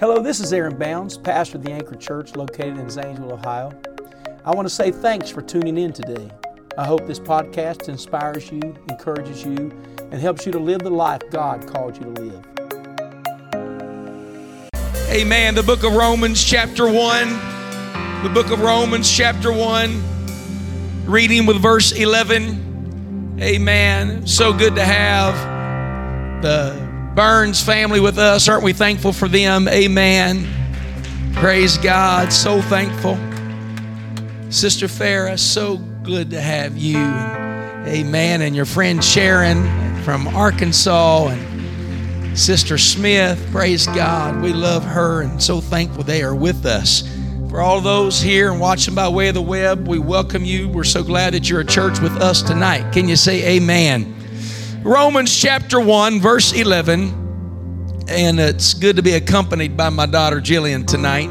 Hello, this is Aaron Bounds, pastor of the Anchor Church located in Zanesville, Ohio. I want to say thanks for tuning in today. I hope this podcast inspires you, encourages you, and helps you to live the life God called you to live. Amen. The book of Romans, chapter 1. The book of Romans, chapter 1, reading with verse 11. Amen. So good to have the Burns family with us. Aren't we thankful for them? Amen. Praise God. So thankful. Sister Farah, so good to have you. amen. And your friend Sharon from Arkansas and Sister Smith. Praise God. We love her and so thankful they are with us. For all those here and watching by way of the web, we welcome you. We're so glad that you're at church with us tonight. Can you say amen? Romans chapter 1, verse 11. And it's good to be accompanied by my daughter Jillian tonight.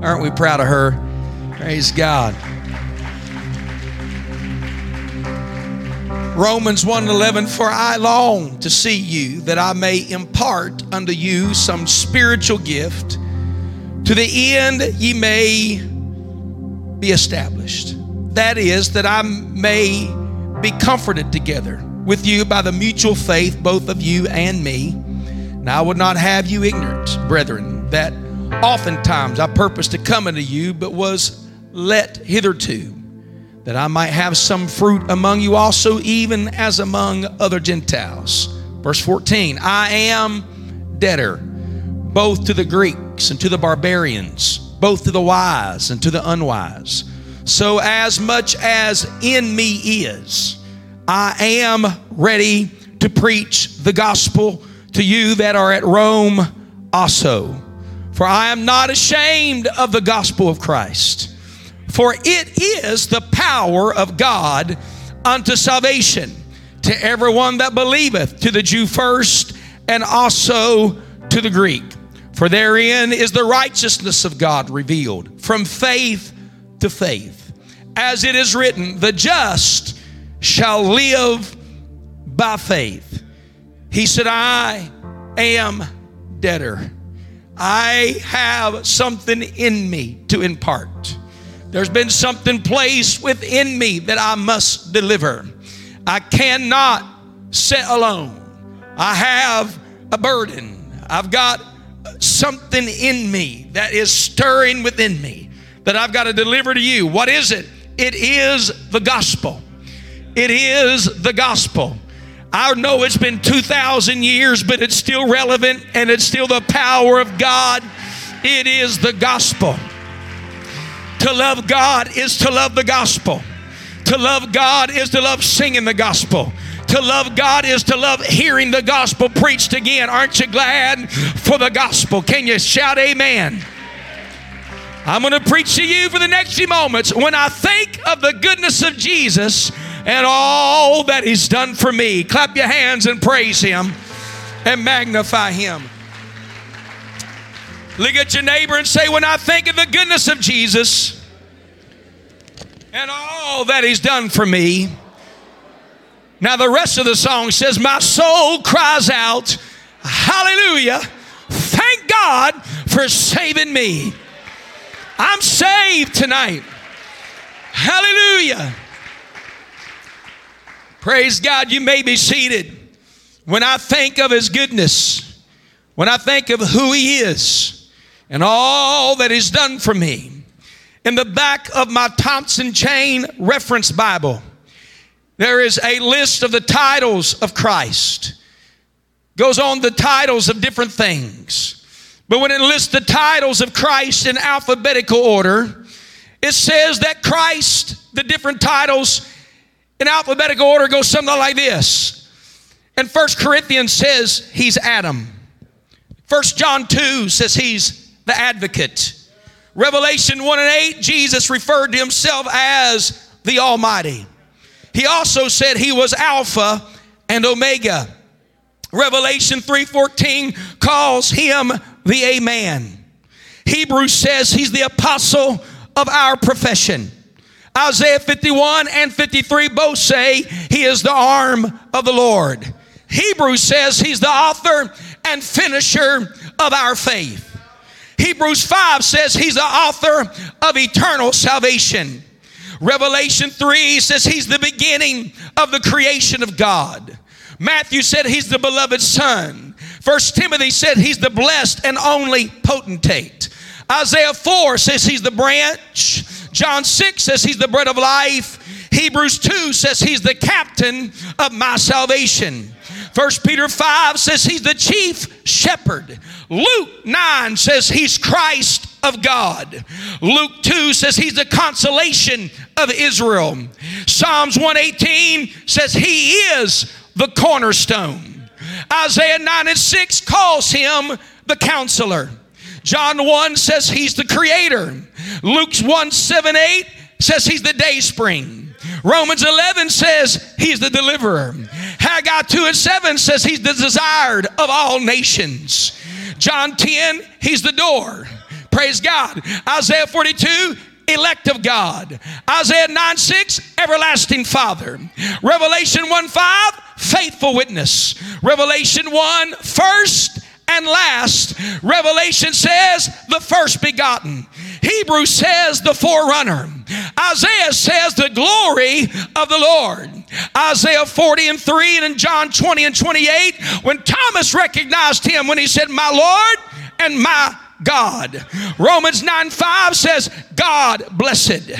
Aren't we proud of her? Praise God. Romans 1:11 for I long to see you that I may impart unto you some spiritual gift to the end ye may be established. That is that I may be comforted together with you by the mutual faith, both of you and me. Now I would not have you ignorant, brethren, that oftentimes I purposed to come unto you, but was let hitherto, that I might have some fruit among you also, even as among other Gentiles. Verse 14 I am debtor both to the Greeks and to the barbarians, both to the wise and to the unwise. So, as much as in me is, I am ready to preach the gospel to you that are at Rome also. For I am not ashamed of the gospel of Christ, for it is the power of God unto salvation to everyone that believeth, to the Jew first, and also to the Greek. For therein is the righteousness of God revealed from faith to faith. As it is written, the just shall live by faith. He said, I am debtor. I have something in me to impart. There's been something placed within me that I must deliver. I cannot sit alone. I have a burden. I've got something in me that is stirring within me that I've got to deliver to you. What is it? It is the gospel. It is the gospel. I know it's been 2,000 years, but it's still relevant and it's still the power of God. It is the gospel. To love God is to love the gospel. To love God is to love singing the gospel. To love God is to love hearing the gospel preached again. Aren't you glad for the gospel? Can you shout amen? I'm going to preach to you for the next few moments. When I think of the goodness of Jesus, and all that He's done for me. Clap your hands and praise Him and magnify Him. Look at your neighbor and say, When I think of the goodness of Jesus and all that He's done for me. Now, the rest of the song says, My soul cries out, Hallelujah. Thank God for saving me. I'm saved tonight. Hallelujah. Praise God, you may be seated. When I think of His goodness, when I think of who He is and all that He's done for me, in the back of my Thompson Chain Reference Bible, there is a list of the titles of Christ. Goes on the titles of different things. But when it lists the titles of Christ in alphabetical order, it says that Christ, the different titles, in alphabetical order goes something like this. And First Corinthians says he's Adam. First John 2 says he's the advocate. Revelation 1 and 8, Jesus referred to himself as the Almighty. He also said he was Alpha and Omega. Revelation 3:14 calls him the Amen. Hebrews says he's the apostle of our profession. Isaiah 51 and 53 both say he is the arm of the Lord. Hebrews says he's the author and finisher of our faith. Hebrews 5 says he's the author of eternal salvation. Revelation 3 says he's the beginning of the creation of God. Matthew said he's the beloved son. First Timothy said he's the blessed and only potentate. Isaiah 4 says he's the branch. John 6 says he's the bread of life. Hebrews 2 says he's the captain of my salvation. First Peter 5 says he's the chief shepherd. Luke 9 says he's Christ of God. Luke 2 says he's the consolation of Israel. Psalms 118 says he is the cornerstone. Isaiah 9 and 6 calls him the counselor. John 1 says he's the creator. Luke 1 7 8 says he's the day spring. Romans 11 says he's the deliverer. Haggai 2 and 7 says he's the desired of all nations. John 10, he's the door. Praise God. Isaiah 42, elect of God. Isaiah 9 6, everlasting Father. Revelation 1 5, faithful witness. Revelation 1, first and last. Revelation says the first begotten. Hebrews says the forerunner. Isaiah says the glory of the Lord. Isaiah 40 and 3 and in John 20 and 28, when Thomas recognized him when he said, My Lord and my God. Romans 9 5 says, God blessed.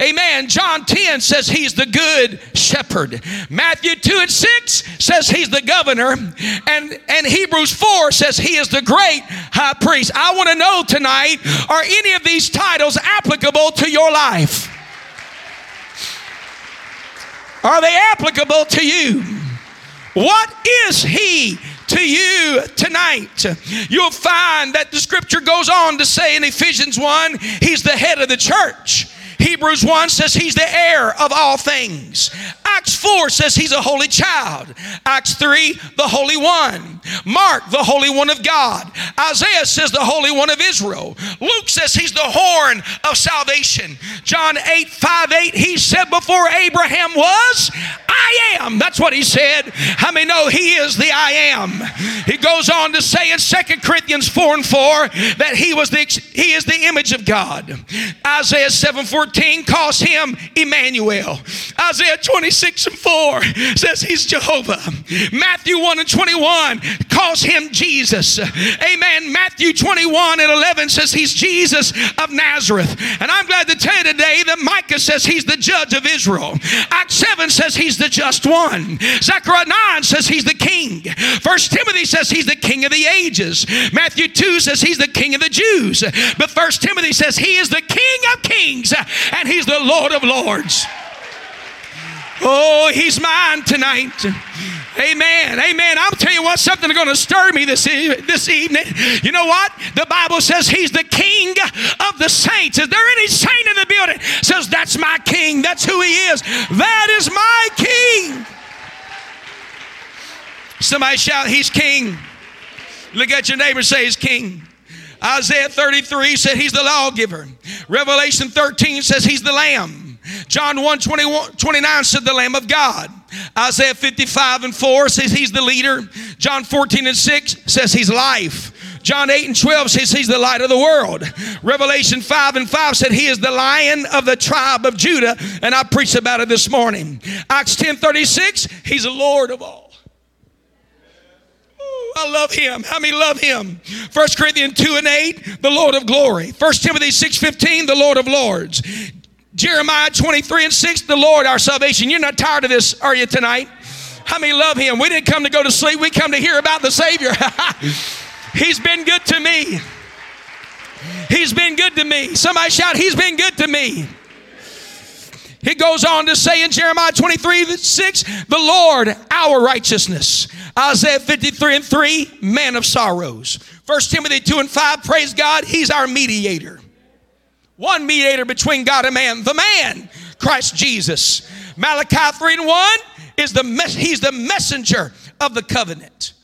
Amen. John 10 says he's the good shepherd. Matthew 2 and 6 says he's the governor. And, and Hebrews 4 says he is the great high priest. I want to know tonight are any of these titles applicable to your life? Are they applicable to you? What is he to you tonight. You'll find that the scripture goes on to say in Ephesians 1, he's the head of the church. Hebrews 1 says he's the heir of all things. Acts 4 says he's a holy child. Acts 3, the Holy One. Mark, the Holy One of God. Isaiah says the Holy One of Israel. Luke says he's the horn of salvation. John 8, 5, 8, he said before Abraham was, I am. That's what he said. How many know he is the I am? He goes on to say in Second Corinthians 4 and 4 that he was the he is the image of God. Isaiah 7 14 calls him Emmanuel. Isaiah 26 and 4 says he's Jehovah. Matthew 1 and 21 calls him Jesus. Amen. Matthew 21 and 11 says he's Jesus of Nazareth. And I'm glad to tell you today that Micah says he's the judge of Israel. Acts 7 says he's the just one. Zechariah 9 says he's the king. First Timothy says he's the king of the ages. Matthew 2 says he's the king of the Jews. But First Timothy says he is the king of kings and he's the Lord of lords. Oh, he's mine tonight. Amen. Amen. I'll tell you what, something's going to stir me this, e- this evening. You know what? The Bible says he's the king of the saints. Is there any saint in the building? Says that's my king. That's who he is. That is my king. Somebody shout, He's king. Look at your neighbor, say, He's king. Isaiah 33 said he's the lawgiver. Revelation 13 says he's the lamb. John 1 21, 29 said the Lamb of God. Isaiah 55 and 4 says he's the leader. John 14 and 6 says he's life. John 8 and 12 says he's the light of the world. Revelation 5 and 5 said he is the lion of the tribe of Judah, and I preached about it this morning. Acts 10 36, he's the Lord of all. I love him. How many love him? 1 Corinthians 2 and 8, the Lord of glory. 1 Timothy 6 15, the Lord of lords. Jeremiah 23 and 6, the Lord our salvation. You're not tired of this, are you, tonight? How many love him? We didn't come to go to sleep, we come to hear about the Savior. He's been good to me. He's been good to me. Somebody shout, He's been good to me. He goes on to say in Jeremiah 23 6, the Lord, our righteousness. Isaiah 53 and 3, man of sorrows. 1 Timothy 2 and 5, praise God, He's our mediator. One mediator between God and man, the man, Christ Jesus. Malachi 3 and 1 is the mes- He's the messenger of the covenant.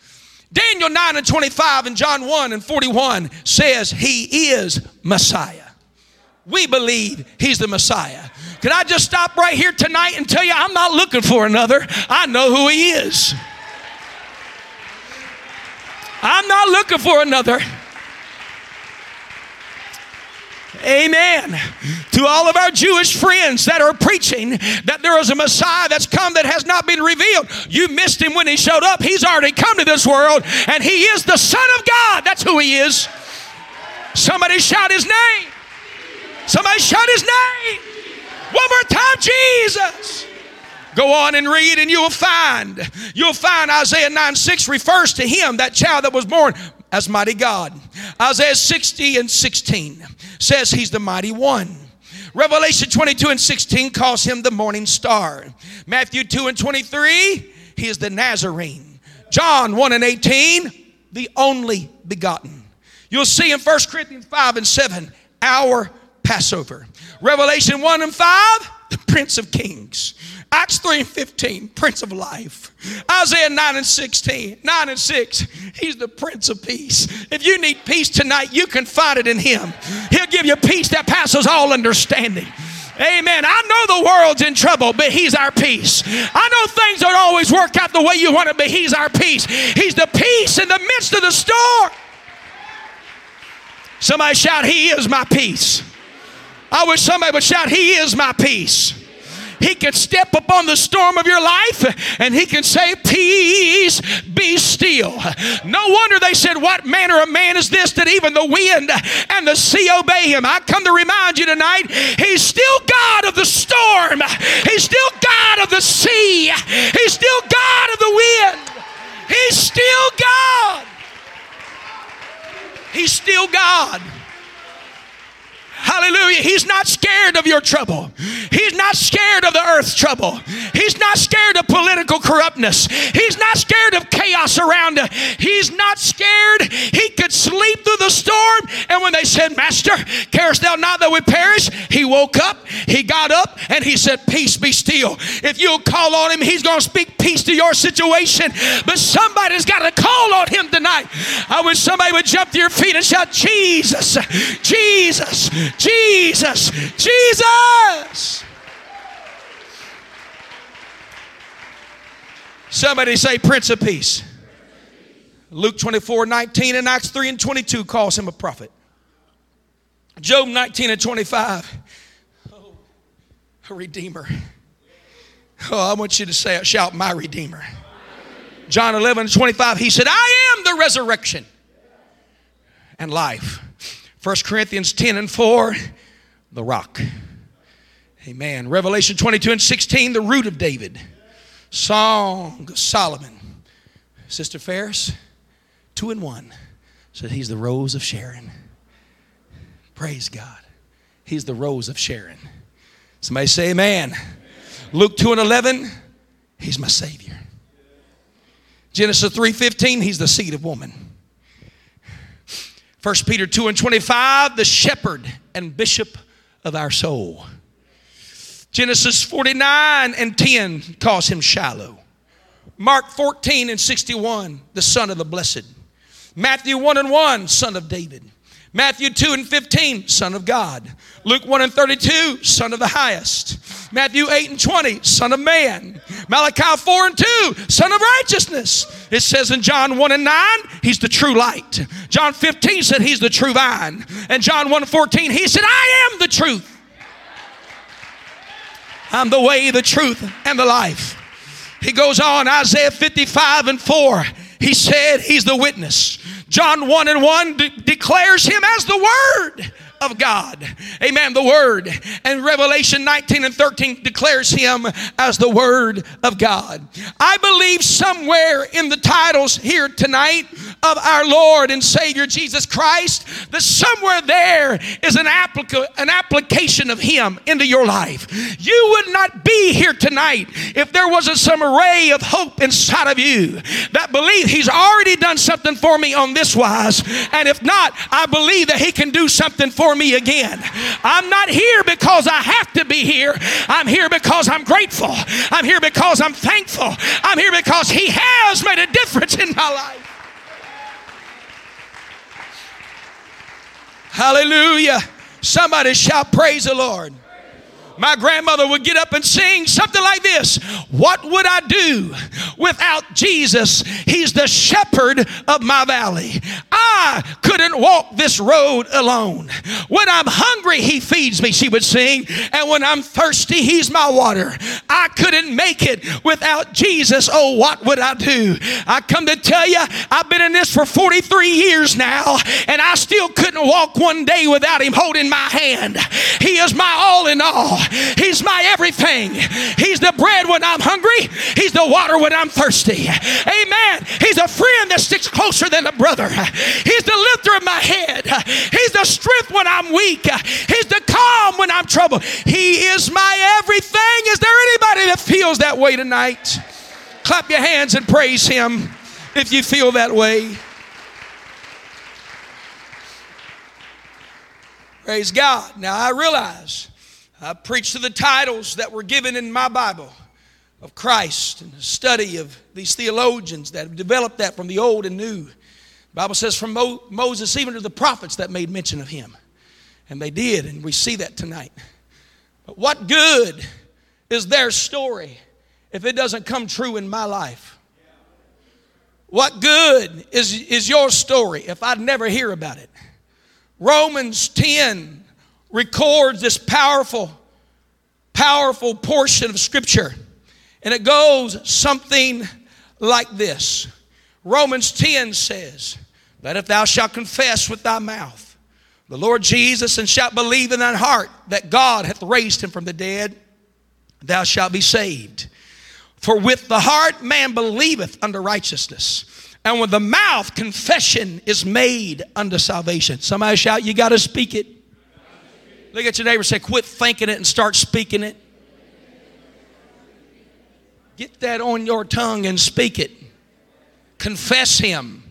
Daniel 9 and 25 and John 1 and 41 says he is Messiah. We believe he's the Messiah. Could I just stop right here tonight and tell you I'm not looking for another? I know who he is. I'm not looking for another. Amen. To all of our Jewish friends that are preaching that there is a Messiah that's come that has not been revealed, you missed him when he showed up. He's already come to this world and he is the Son of God. That's who he is. Somebody shout his name. Somebody shout his name. One more time, Jesus. Go on and read, and you'll find, you'll find Isaiah 9 6 refers to him, that child that was born as mighty God. Isaiah 60 and 16 says he's the mighty one. Revelation 22 and 16 calls him the morning star. Matthew 2 and 23, he is the Nazarene. John 1 and 18, the only begotten. You'll see in 1 Corinthians 5 and 7, our Passover. Revelation 1 and 5, the Prince of Kings. Acts 3 and 15, Prince of Life. Isaiah 9 and 16, 9 and 6, He's the Prince of Peace. If you need peace tonight, you can find it in Him. He'll give you peace that passes all understanding. Amen. I know the world's in trouble, but He's our peace. I know things don't always work out the way you want it, but He's our peace. He's the peace in the midst of the storm. Somebody shout, He is my peace. I wish somebody would shout, He is my peace. He can step upon the storm of your life and he can say, Peace, be still. No wonder they said, What manner of man is this that even the wind and the sea obey him? I come to remind you tonight, he's still God of the storm, he's still God of the sea, he's still God of the wind, he's still God. He's still God. Hallelujah. He's not scared of your trouble. He's not scared of the earth's trouble. He's not scared of political corruptness. He's not scared of chaos around him. He's not scared. He could sleep through the storm. And when they said, Master, carest thou not that we perish? He woke up, he got up, and he said, Peace be still. If you'll call on him, he's going to speak peace to your situation. But somebody's got to call on him tonight. I wish somebody would jump to your feet and shout, Jesus, Jesus, Jesus, Jesus. Somebody say, Prince of Peace. Luke 24, 19 and Acts 3 and 22 calls him a prophet. Job 19 and 25, oh, a redeemer. Oh, I want you to say, shout, my redeemer. John 11 and 25, he said, I am the resurrection and life. 1 Corinthians 10 and 4, the rock. Amen. Revelation 22 and 16, the root of David. Song of Solomon. Sister Ferris, two and one, said he's the rose of Sharon. Praise God. He's the rose of Sharon. Somebody say amen. Luke 2 and 11, he's my Savior. Genesis 3:15, he's the seed of woman. 1 Peter 2 and 25, the shepherd and bishop of our soul. Genesis 49 and 10 calls him Shiloh. Mark 14 and 61, the son of the blessed. Matthew 1 and 1, son of David. Matthew 2 and 15, Son of God. Luke 1 and 32, Son of the highest. Matthew 8 and 20, Son of man. Malachi 4 and 2, Sun of righteousness. It says in John 1 and 9, He's the true light. John 15 said He's the true vine. And John 1 and 14, He said, I am the truth. I'm the way, the truth, and the life. He goes on, Isaiah 55 and 4. He said, He's the witness. John 1 and 1 de- declares Him as the Word of God. Amen. The Word. And Revelation 19 and 13 declares Him as the Word of God. I believe somewhere in the titles here tonight of our Lord and Savior Jesus Christ, that somewhere there is an, applica- an application of Him into your life. You would not be here tonight if there wasn't some ray of hope inside of you that believe He's already done something for me on this wise. And if not, I believe that He can do something for me again. I'm not here because I have to be here. I'm here because I'm grateful. I'm here because I'm thankful. I'm here because He has made a difference in my life. Hallelujah. Somebody shout, Praise the Lord. My grandmother would get up and sing something like this What would I do without Jesus? He's the shepherd of my valley. I couldn't walk this road alone. When I'm hungry, He feeds me, she would sing. And when I'm thirsty, He's my water. I couldn't make it without Jesus. Oh, what would I do? I come to tell you, I've been in this for 43 years now, and I still couldn't walk one day without Him holding my hand. He is my all in all. He's my everything. He's the bread when I'm hungry, He's the water when I'm thirsty. Amen. He's a friend that sticks closer than a brother. He's the lifter of my head. He's the strength when I'm weak. He's the calm when I'm troubled. He is my everything. Is there anybody that feels that way tonight? Clap your hands and praise Him if you feel that way. Praise God. Now I realize I preach to the titles that were given in my Bible of Christ and the study of these theologians that have developed that from the old and new. The Bible says from Mo- Moses even to the prophets that made mention of him. And they did, and we see that tonight. But what good is their story if it doesn't come true in my life? What good is, is your story if I never hear about it? Romans 10 records this powerful, powerful portion of Scripture. And it goes something like this Romans 10 says, That if thou shalt confess with thy mouth the Lord Jesus and shalt believe in thine heart that God hath raised him from the dead, thou shalt be saved. For with the heart man believeth unto righteousness, and with the mouth confession is made unto salvation. Somebody shout, You got to speak it. Look at your neighbor say, Quit thinking it and start speaking it. Get that on your tongue and speak it. Confess Him.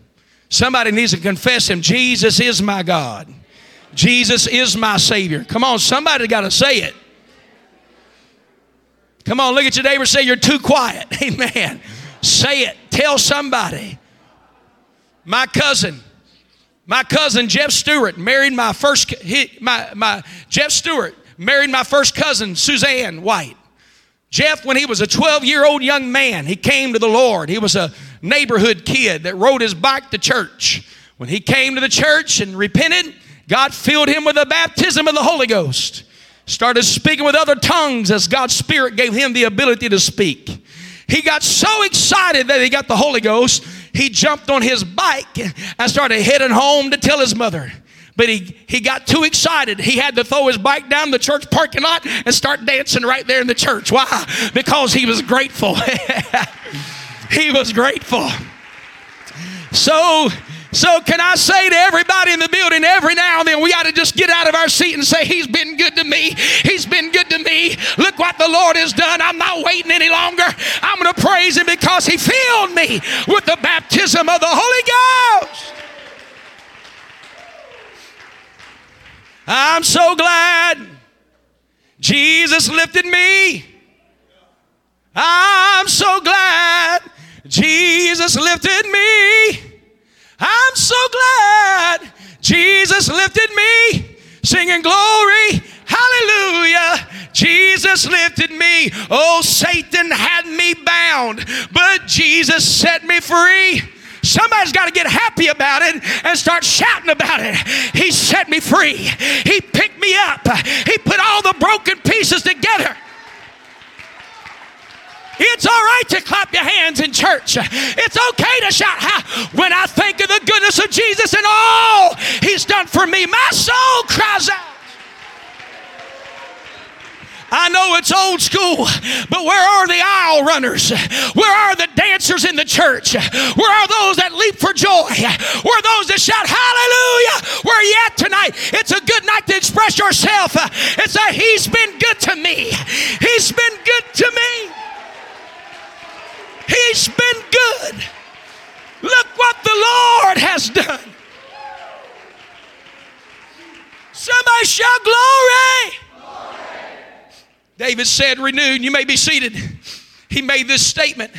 Somebody needs to confess Him. Jesus is my God. Jesus is my Savior. Come on, somebody got to say it. Come on, look at your neighbor say, You're too quiet. Amen. Say it. Tell somebody. My cousin, my cousin Jeff Stewart married my first, he, my, my, Jeff Stewart married my first cousin, Suzanne White. Jeff, when he was a 12 year old young man, he came to the Lord. He was a neighborhood kid that rode his bike to church. When he came to the church and repented, God filled him with the baptism of the Holy Ghost. Started speaking with other tongues as God's Spirit gave him the ability to speak. He got so excited that he got the Holy Ghost, he jumped on his bike and started heading home to tell his mother. But he, he got too excited. He had to throw his bike down the church parking lot and start dancing right there in the church. Why? Because he was grateful. he was grateful. So so, can I say to everybody in the building, every now and then, we got to just get out of our seat and say, He's been good to me. He's been good to me. Look what the Lord has done. I'm not waiting any longer. I'm going to praise Him because He filled me with the baptism of the Holy Ghost. I'm so glad Jesus lifted me. I'm so glad Jesus lifted me. I'm so glad Jesus lifted me, singing glory, hallelujah. Jesus lifted me. Oh, Satan had me bound, but Jesus set me free. Somebody's got to get happy about it and start shouting about it. He set me free. He picked me up. He put all the broken pieces together. It's all right to clap your hands in church. It's okay to shout. When I think of the goodness of Jesus and all he's done for me, my soul cries out. I know it's old school, but where are the aisle runners? Where are the dancers in the church? Where are those that leap for joy? Where are those that shout hallelujah? Where are you at tonight? It's a good night to express yourself. It's a He's been good to me. He's been good to me. He's been good. Look what the Lord has done. Somebody shout glory. glory. David said, renewed. You may be seated. He made this statement.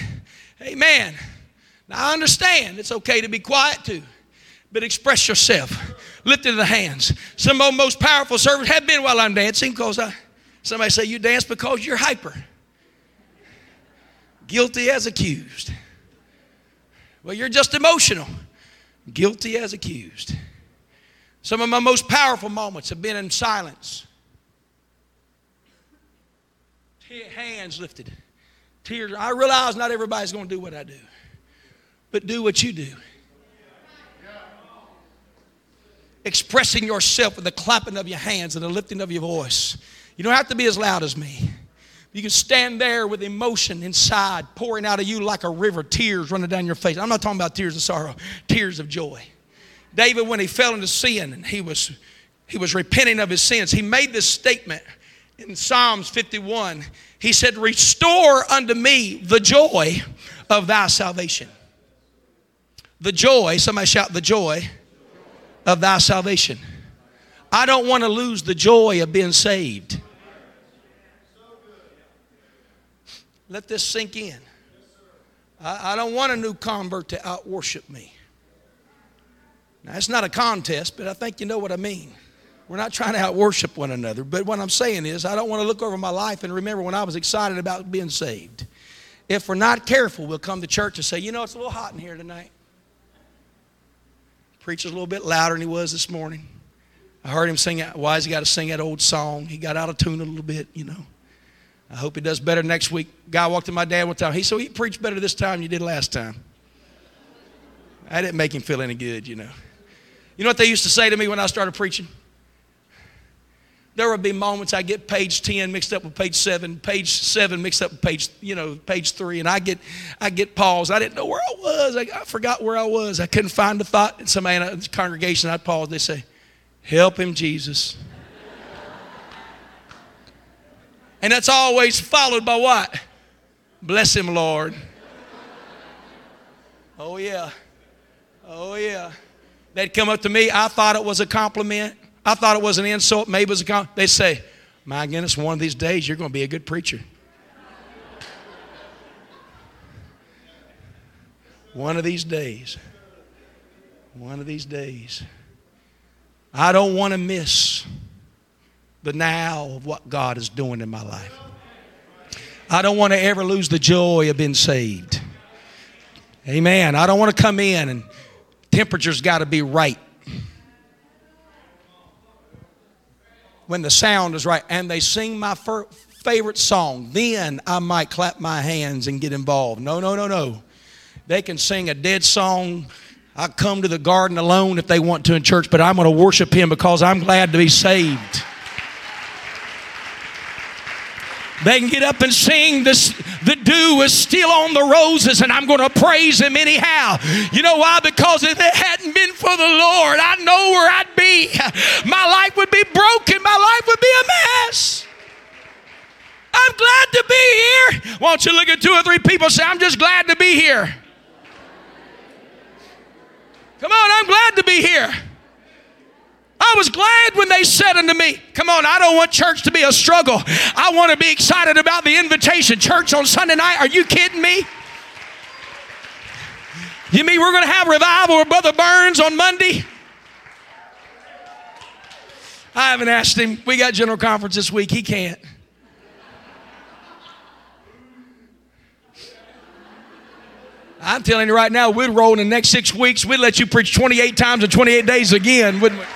Amen. Now I understand it's okay to be quiet too, but express yourself. Lift it the hands. Some of the most powerful servants have been while I'm dancing because I, somebody say you dance because you're hyper guilty as accused. Well, you're just emotional. guilty as accused. Some of my most powerful moments have been in silence. Hands lifted, tears. I realize not everybody's going to do what I do, but do what you do. Expressing yourself with the clapping of your hands and the lifting of your voice. You don't have to be as loud as me. You can stand there with emotion inside pouring out of you like a river, tears running down your face. I'm not talking about tears of sorrow, tears of joy. David, when he fell into sin and he was, he was repenting of his sins, he made this statement in Psalms 51. He said, Restore unto me the joy of thy salvation. The joy, somebody shout, the joy of thy salvation. I don't want to lose the joy of being saved. Let this sink in. I, I don't want a new convert to out worship me. Now, it's not a contest, but I think you know what I mean. We're not trying to out worship one another, but what I'm saying is, I don't want to look over my life and remember when I was excited about being saved. If we're not careful, we'll come to church and say, you know, it's a little hot in here tonight. Preacher's a little bit louder than he was this morning. I heard him sing, why has he got to sing that old song? He got out of tune a little bit, you know. I hope he does better next week. Guy walked to my dad one time. He said, he preached better this time you did last time. I didn't make him feel any good, you know. You know what they used to say to me when I started preaching? There would be moments I get page 10 mixed up with page 7, page 7 mixed up with page, you know, page 3, and I get I get paused. I didn't know where I was. I, I forgot where I was. I couldn't find the thought. And somebody in the congregation, I'd pause. They say, Help him, Jesus. And that's always followed by what? Bless him, Lord. Oh, yeah. Oh, yeah. They'd come up to me. I thought it was a compliment. I thought it was an insult. Maybe it was a compliment. They'd say, My goodness, one of these days you're going to be a good preacher. One of these days. One of these days. I don't want to miss the now of what God is doing in my life. I don't want to ever lose the joy of being saved. Amen. I don't want to come in and temperature's got to be right. When the sound is right and they sing my favorite song, then I might clap my hands and get involved. No, no, no, no. They can sing a dead song. I come to the garden alone if they want to in church, but I'm going to worship Him because I'm glad to be saved. They can get up and sing this, the dew is still on the roses, and I'm going to praise him anyhow. You know why? Because if it hadn't been for the Lord, I know where I'd be. My life would be broken, my life would be a mess. I'm glad to be here. Why don't you look at two or three people say, I'm just glad to be here. Come on, I'm glad to be here. I was glad when they said unto me, Come on, I don't want church to be a struggle. I want to be excited about the invitation. Church on Sunday night, are you kidding me? You mean we're going to have revival with Brother Burns on Monday? I haven't asked him. We got general conference this week. He can't. I'm telling you right now, we'd roll in the next six weeks. We'd let you preach 28 times in 28 days again, wouldn't we?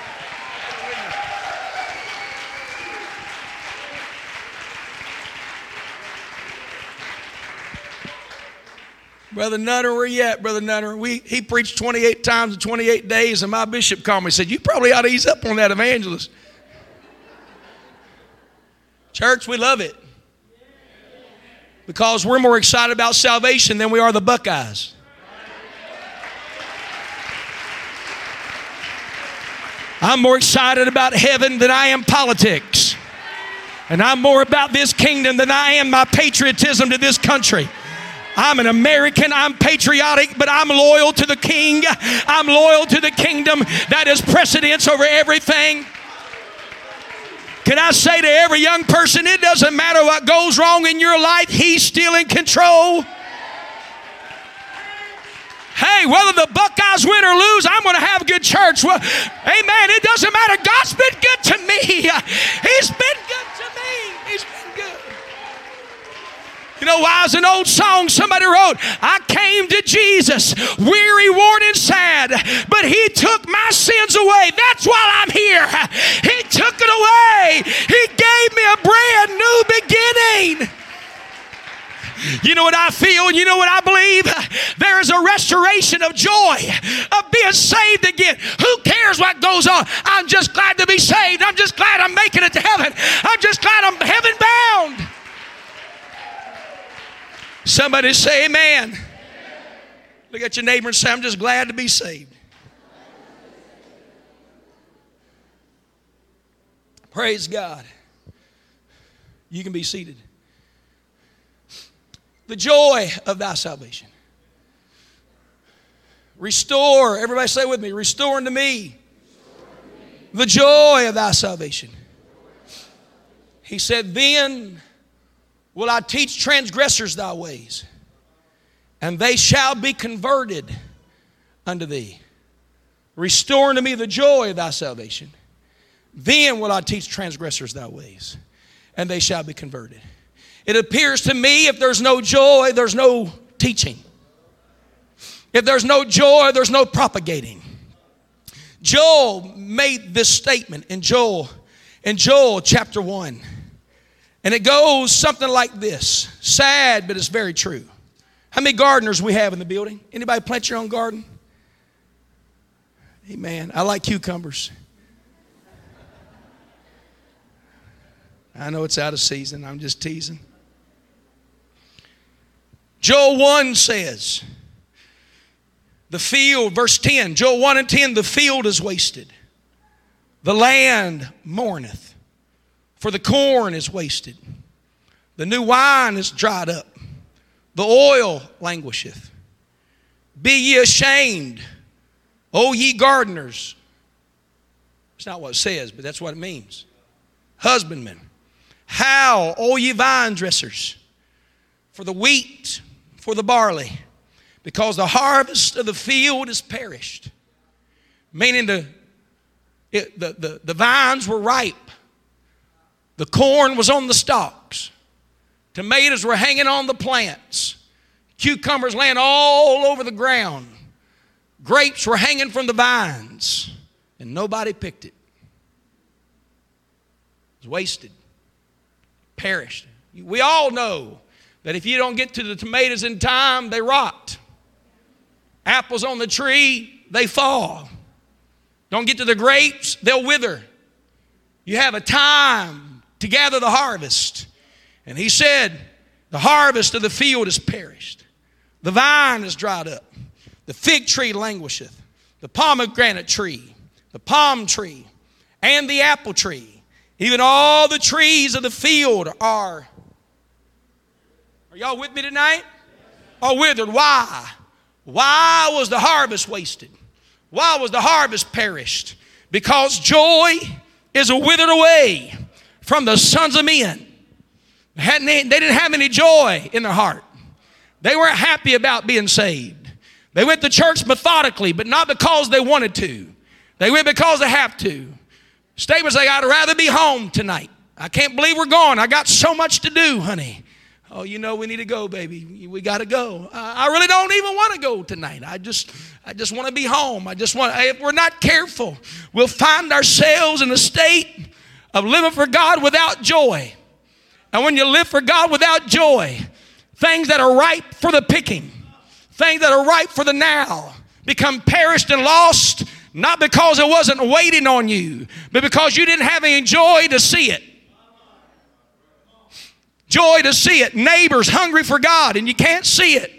Brother Nutter, where you at, Brother Nutter? We, he preached 28 times in 28 days, and my bishop called me and said, You probably ought to ease up on that evangelist. Church, we love it. Because we're more excited about salvation than we are the Buckeyes. I'm more excited about heaven than I am politics. And I'm more about this kingdom than I am my patriotism to this country. I'm an American. I'm patriotic, but I'm loyal to the king. I'm loyal to the kingdom that is precedence over everything. Can I say to every young person, it doesn't matter what goes wrong in your life, He's still in control. Hey, whether the Buckeyes win or lose, I'm going to have a good church. Well, amen. It doesn't matter. God's been good to me. He's been good to me. He's been good. You know why? It's an old song somebody wrote. I came to Jesus, weary, worn, and sad, but He took my sins away. That's why I'm here. He took it away. He gave me a brand new beginning. You know what I feel and you know what I believe? There is a restoration of joy of being saved again. Who cares what goes on? I'm just glad to be saved. I'm just glad I'm making it to heaven. I'm just glad I'm heaven bound. Somebody say amen. Look at your neighbor and say, I'm just glad to be saved. Praise God. You can be seated. The joy of thy salvation. Restore, everybody say with me, restore unto me the joy of thy salvation. He said, Then will I teach transgressors thy ways, and they shall be converted unto thee. Restore unto me the joy of thy salvation. Then will I teach transgressors thy ways, and they shall be converted. It appears to me if there's no joy, there's no teaching. If there's no joy, there's no propagating. Joel made this statement in Joel, in Joel chapter 1. And it goes something like this sad, but it's very true. How many gardeners we have in the building? Anybody plant your own garden? Hey, Amen. I like cucumbers. I know it's out of season. I'm just teasing. Joel 1 says, the field, verse 10, Joel 1 and 10, the field is wasted. The land mourneth, for the corn is wasted. The new wine is dried up. The oil languisheth. Be ye ashamed, O ye gardeners. It's not what it says, but that's what it means. Husbandmen. How, O ye vine dressers, for the wheat, for the barley, because the harvest of the field is perished. Meaning the, it, the, the, the vines were ripe, the corn was on the stalks, tomatoes were hanging on the plants, cucumbers laying all over the ground, grapes were hanging from the vines, and nobody picked it. It was wasted, perished. We all know that if you don't get to the tomatoes in time, they rot. Apples on the tree, they fall. Don't get to the grapes, they'll wither. You have a time to gather the harvest. And he said, The harvest of the field is perished, the vine is dried up, the fig tree languisheth, the pomegranate tree, the palm tree, and the apple tree. Even all the trees of the field are. Are y'all with me tonight? Are withered. Why? Why was the harvest wasted? Why was the harvest perished? Because joy is withered away from the sons of men. They didn't have any joy in their heart. They weren't happy about being saved. They went to church methodically, but not because they wanted to. They went because they have to. Statements like, I'd rather be home tonight. I can't believe we're gone. I got so much to do, honey. Oh, you know we need to go, baby. We got to go. I really don't even want to go tonight. I just, I just want to be home. I just want. If we're not careful, we'll find ourselves in a state of living for God without joy. And when you live for God without joy, things that are ripe for the picking, things that are ripe for the now, become perished and lost. Not because it wasn't waiting on you, but because you didn't have any joy to see it. Joy to see it. Neighbors hungry for God and you can't see it.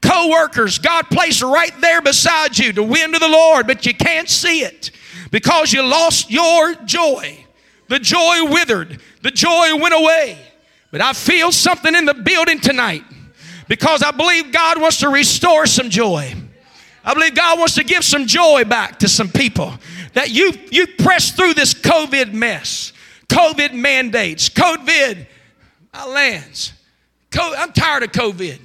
Co-workers, God placed right there beside you to win to the Lord, but you can't see it because you lost your joy. The joy withered. The joy went away. But I feel something in the building tonight because I believe God wants to restore some joy. I believe God wants to give some joy back to some people that you you pressed through this COVID mess, COVID mandates, COVID my lands. I'm tired of COVID.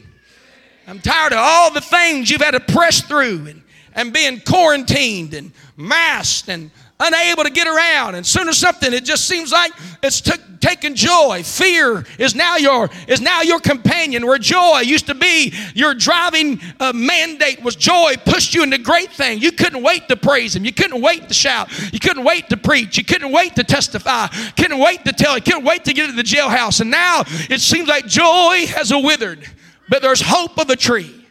I'm tired of all the things you've had to press through and, and being quarantined and masked and unable to get around. And soon as something it just seems like it's t- taking joy. Fear is now your is now your companion. Where joy used to be your driving uh, mandate was joy pushed you into great things. You couldn't wait to praise him. You couldn't wait to shout. You couldn't wait to preach. You couldn't wait to testify. Couldn't wait to tell. You couldn't wait to get to the jailhouse. And now it seems like joy has a withered but there's hope of the tree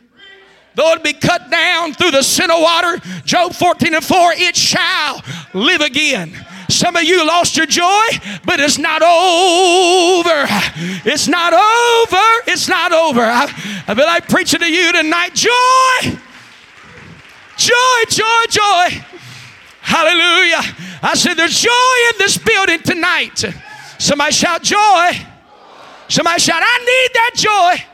though it be cut down through the sin of water, Job 14 and 4, it shall live again. Some of you lost your joy, but it's not over. It's not over. It's not over. I, I feel like preaching to you tonight. Joy! Joy, joy, joy. Hallelujah. I said, There's joy in this building tonight. Somebody shout, Joy. Somebody shout, I need that joy.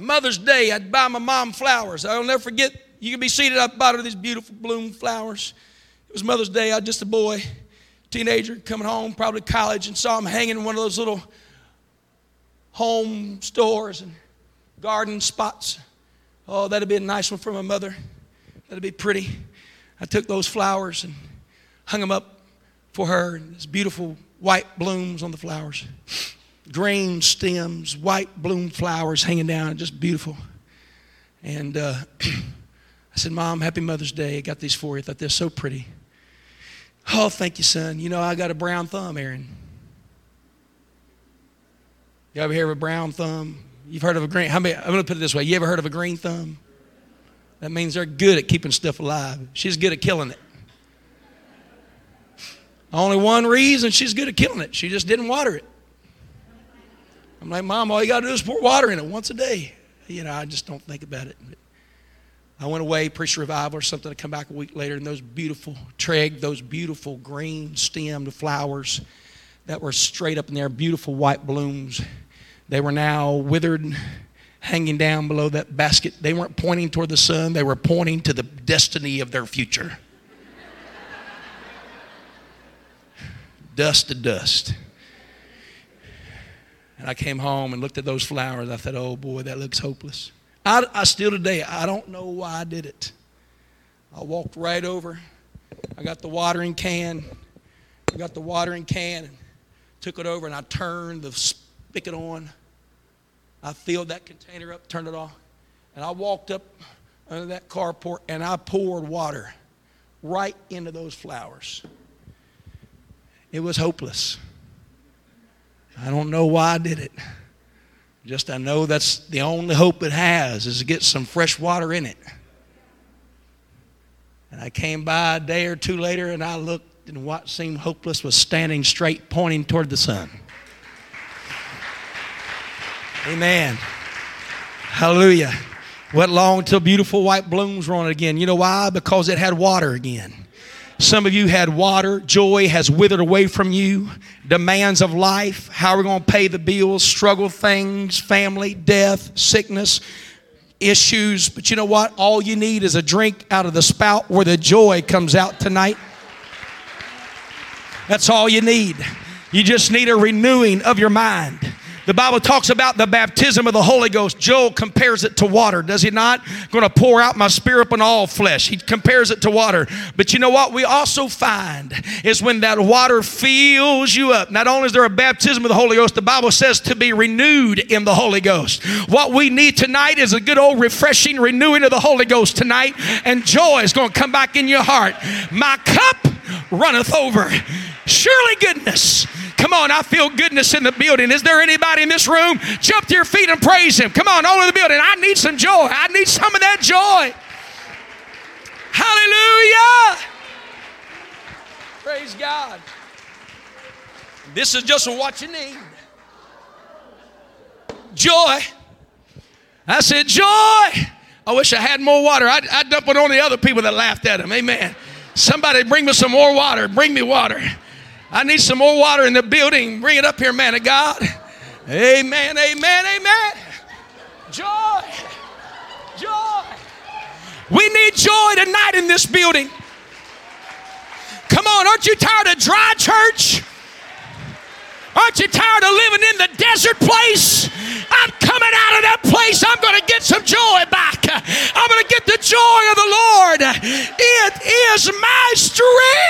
Mother's Day, I'd buy my mom flowers. I'll never forget. You can be seated. I bought her these beautiful bloom flowers. It was Mother's Day. I was just a boy, teenager, coming home, probably college, and saw him hanging in one of those little home stores and garden spots. Oh, that'd be a nice one for my mother. That'd be pretty. I took those flowers and hung them up for her, and there's beautiful white blooms on the flowers green stems, white bloom flowers hanging down, just beautiful. And uh, I said, Mom, happy Mother's Day. I got these for you. I thought they're so pretty. Oh, thank you, son. You know, I got a brown thumb, Aaron. You ever hear of a brown thumb? You've heard of a green, how many, I'm going to put it this way. You ever heard of a green thumb? That means they're good at keeping stuff alive. She's good at killing it. Only one reason she's good at killing it. She just didn't water it. I'm like, Mom, all you got to do is pour water in it once a day. You know, I just don't think about it. I went away, preached revival or something. I come back a week later, and those beautiful treg, those beautiful green stemmed flowers that were straight up in there, beautiful white blooms, they were now withered, hanging down below that basket. They weren't pointing toward the sun, they were pointing to the destiny of their future. dust to dust. And I came home and looked at those flowers. I thought, oh boy, that looks hopeless. I, I still today, I don't know why I did it. I walked right over. I got the watering can. I got the watering can and took it over and I turned the spigot on. I filled that container up, turned it off, and I walked up under that carport and I poured water right into those flowers. It was hopeless. I don't know why I did it. Just I know that's the only hope it has is to get some fresh water in it. And I came by a day or two later and I looked and what seemed hopeless was standing straight pointing toward the sun. Amen. Hallelujah. What long till beautiful white blooms were on it again. You know why? Because it had water again. Some of you had water. Joy has withered away from you. Demands of life. How are we going to pay the bills? Struggle things, family, death, sickness, issues. But you know what? All you need is a drink out of the spout where the joy comes out tonight. That's all you need. You just need a renewing of your mind. The Bible talks about the baptism of the Holy Ghost. Joel compares it to water, does he not? Going to pour out my spirit upon all flesh. He compares it to water. But you know what we also find is when that water fills you up, not only is there a baptism of the Holy Ghost, the Bible says to be renewed in the Holy Ghost. What we need tonight is a good old refreshing renewing of the Holy Ghost tonight, and joy is going to come back in your heart. My cup runneth over. Surely goodness Come on, I feel goodness in the building. Is there anybody in this room? Jump to your feet and praise Him. Come on, all over the building. I need some joy. I need some of that joy. Hallelujah. Praise God. This is just what you need. Joy. I said, Joy. I wish I had more water. I'd, I'd dump it on the other people that laughed at him. Amen. Somebody bring me some more water. Bring me water. I need some more water in the building. Bring it up here, man of God. Amen, amen, amen. Joy. Joy. We need joy tonight in this building. Come on, aren't you tired of dry church? Aren't you tired of living in the desert place? I'm coming out of that place. I'm going to get some joy back. I'm going to get the joy of the Lord. It is my strength.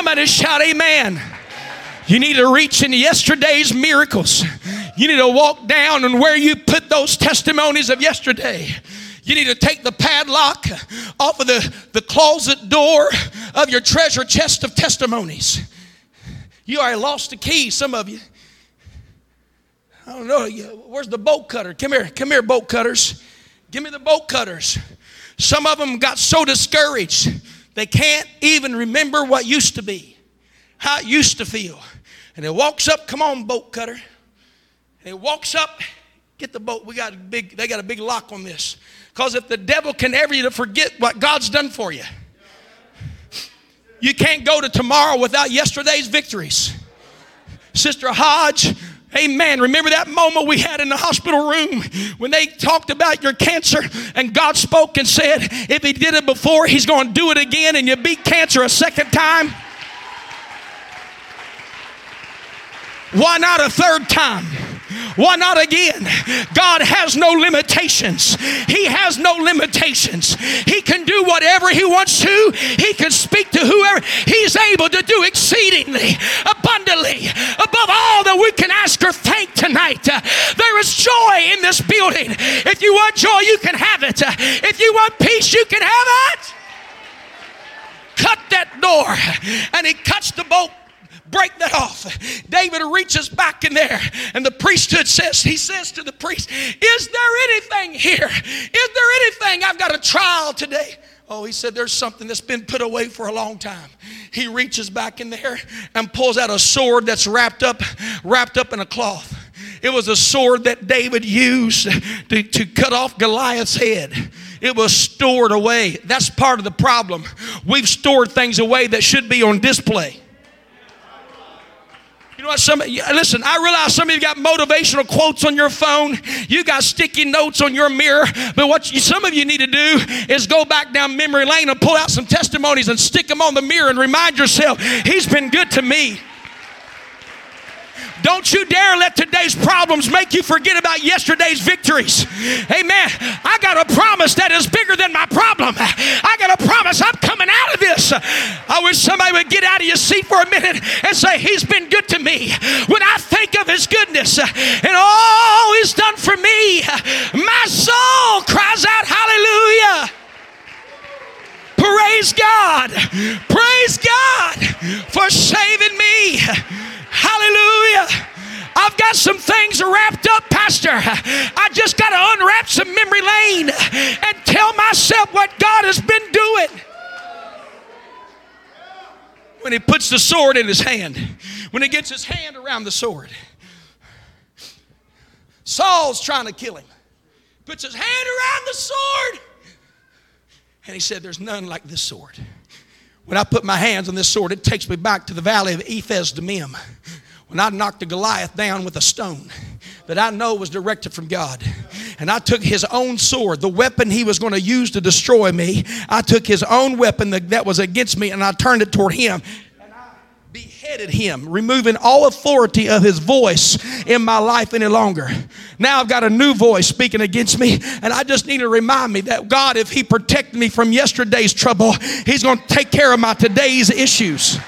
Somebody shout, Amen. You need to reach into yesterday's miracles. You need to walk down and where you put those testimonies of yesterday. You need to take the padlock off of the, the closet door of your treasure chest of testimonies. You already lost the key, some of you. I don't know. Where's the bolt cutter? Come here. Come here, bolt cutters. Give me the bolt cutters. Some of them got so discouraged, they can't even remember what used to be, how it used to feel. And he walks up, come on, boat cutter. And he walks up, get the boat. We got a big, they got a big lock on this. Because if the devil can ever you to forget what God's done for you, you can't go to tomorrow without yesterday's victories. Sister Hodge, Amen. Remember that moment we had in the hospital room when they talked about your cancer and God spoke and said, if He did it before, He's going to do it again and you beat cancer a second time? Why not a third time? Why not again? God has no limitations. He has no limitations. He can do whatever He wants to, He can speak to whoever. He's able to do exceedingly, abundantly, above all that we can ask or think tonight. Uh, there is joy in this building. If you want joy, you can have it. Uh, if you want peace, you can have it. Cut that door. And He cuts the bolt break that off. David reaches back in there, and the priesthood says, He says to the priest, Is there anything here? Is there anything? I've got a trial today. Oh, he said, There's something that's been put away for a long time. He reaches back in there and pulls out a sword that's wrapped up, wrapped up in a cloth. It was a sword that David used to, to cut off Goliath's head. It was stored away. That's part of the problem. We've stored things away that should be on display. You know what? Some listen. I realize some of you got motivational quotes on your phone. You got sticky notes on your mirror. But what you, some of you need to do is go back down memory lane and pull out some testimonies and stick them on the mirror and remind yourself, He's been good to me. Don't you dare let today's problems make you forget about yesterday's victories. Amen. I got a promise that is bigger than my problem. I got a promise I'm coming out of this. I wish somebody would get out of your seat for a minute and say, He's been good to me. When I think of His goodness and all He's done for me, my soul cries out, Hallelujah. Praise God. Praise God for saving me. Hallelujah. I've got some things wrapped up, Pastor. I just got to unwrap some memory lane and tell myself what God has been doing. When he puts the sword in his hand, when he gets his hand around the sword, Saul's trying to kill him. Puts his hand around the sword, and he said, There's none like this sword. When I put my hands on this sword, it takes me back to the valley of Ephes Dammim when I knocked the Goliath down with a stone that I know was directed from God. And I took his own sword, the weapon he was going to use to destroy me. I took his own weapon that was against me and I turned it toward him beheaded him, removing all authority of his voice in my life any longer. Now I've got a new voice speaking against me, and I just need to remind me that God, if He protected me from yesterday's trouble, He's going to take care of my today's issues.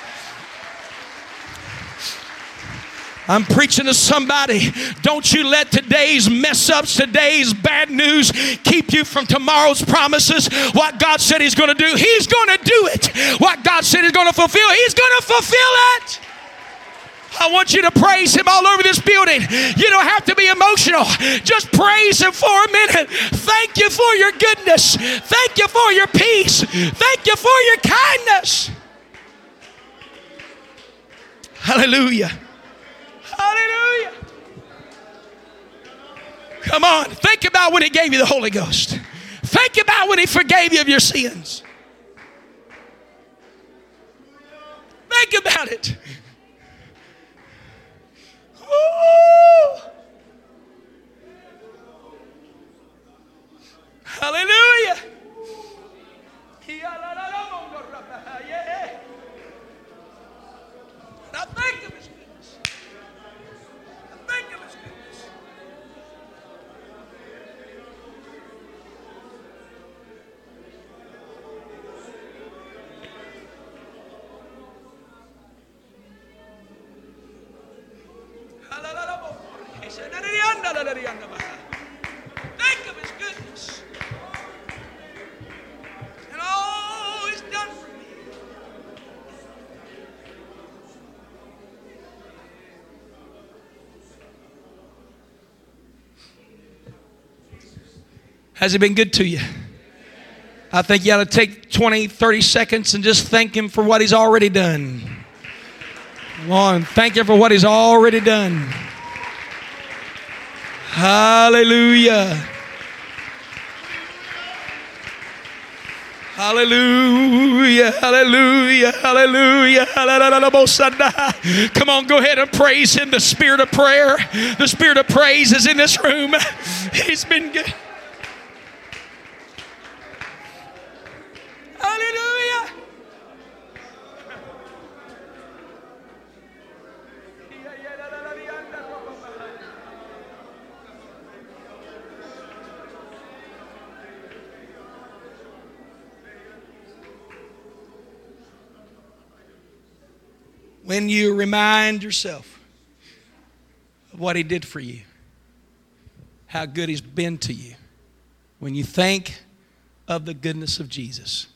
I'm preaching to somebody. Don't you let today's mess ups, today's bad news keep you from tomorrow's promises. What God said He's going to do, He's going to do it. What God said He's going to fulfill, He's going to fulfill it. I want you to praise Him all over this building. You don't have to be emotional. Just praise Him for a minute. Thank you for your goodness. Thank you for your peace. Thank you for your kindness. Hallelujah. Hallelujah. Come on. Think about when He gave you the Holy Ghost. Think about when He forgave you of your sins. Think about it. Ooh. Hallelujah. Now think of his goodness. Think Has he been good to you? I think you ought to take 20, 30 seconds and just thank him for what he's already done. Come on, thank him for what he's already done. Hallelujah. Hallelujah, hallelujah, hallelujah, hallelujah. Come on, go ahead and praise him. The spirit of prayer, the spirit of praise is in this room. He's been good. Hallelujah. When you remind yourself of what He did for you, how good He's been to you, when you think of the goodness of Jesus,